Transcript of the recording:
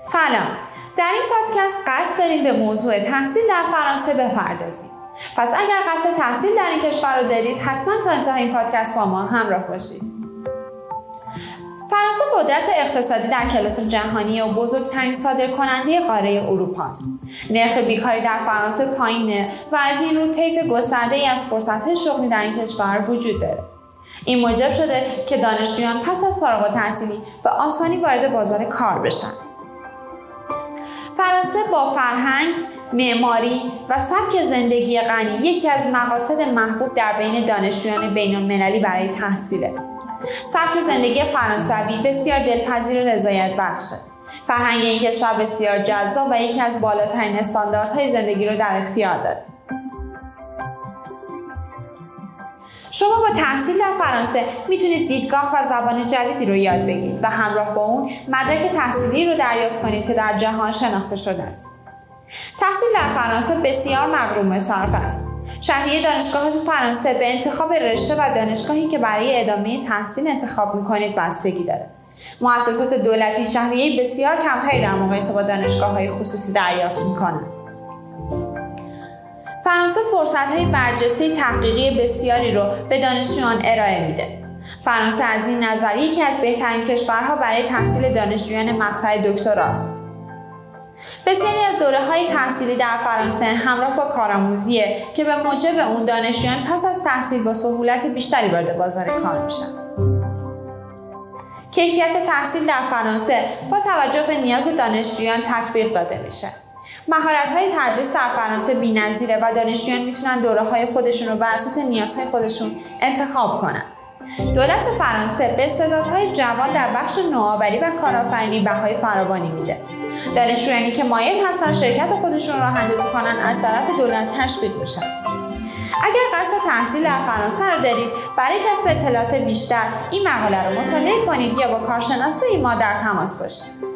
سلام در این پادکست قصد داریم به موضوع تحصیل در فرانسه بپردازیم پس اگر قصد تحصیل در این کشور رو دارید حتما تا انتهای این پادکست با ما همراه باشید فرانسه قدرت اقتصادی در کلاس جهانی و بزرگترین صادر کننده قاره اروپا است. نرخ بیکاری در فرانسه پایینه و از این رو طیف گسترده ای از فرصتهای شغلی در این کشور وجود داره. این موجب شده که دانشجویان پس از فارغ التحصیلی به آسانی وارد بازار کار بشن. فرانسه با فرهنگ، معماری و سبک زندگی غنی یکی از مقاصد محبوب در بین دانشجویان بین المللی برای تحصیله. سبک زندگی فرانسوی بسیار دلپذیر و رضایت بخشه. فرهنگ این کشور بسیار جذاب و یکی از بالاترین استانداردهای زندگی رو در اختیار داره. شما با تحصیل در فرانسه می‌تونید دیدگاه و زبان جدیدی رو یاد بگیرید و همراه با اون مدرک تحصیلی رو دریافت کنید که در جهان شناخته شده است. تحصیل در فرانسه بسیار مغروم صرف است. شهریه دانشگاه تو فرانسه به انتخاب رشته و دانشگاهی که برای ادامه تحصیل انتخاب می‌کنید بستگی داره. مؤسسات دولتی شهریه بسیار کمتری در مقایسه با دانشگاه های خصوصی دریافت می‌کنند. فرانسه فرصت های برجسته تحقیقی بسیاری رو به دانشجویان ارائه میده. فرانسه از این نظر یکی از بهترین کشورها برای تحصیل دانشجویان مقطع دکتراست. بسیاری از دوره های تحصیلی در فرانسه همراه با کارآموزیه که به موجب اون دانشجویان پس از تحصیل با سهولت بیشتری وارد بازار کار میشن. کیفیت تحصیل در فرانسه با توجه به نیاز دانشجویان تطبیق داده میشه. مهارت های تدریس در فرانسه بی‌نظیره و دانشجویان می‌تونن دوره های خودشون رو بر اساس نیازهای خودشون انتخاب کنن. دولت فرانسه به استعدادهای جوان در بخش نوآوری و کارآفرینی بهای فراوانی میده. دانشجویانی که مایل هستن شرکت خودشون راه اندازی کنن از طرف دولت تشویق میشن. اگر قصد تحصیل در فرانسه رو دارید برای کسب اطلاعات بیشتر این مقاله رو مطالعه کنید یا با کارشناسای ما در تماس باشید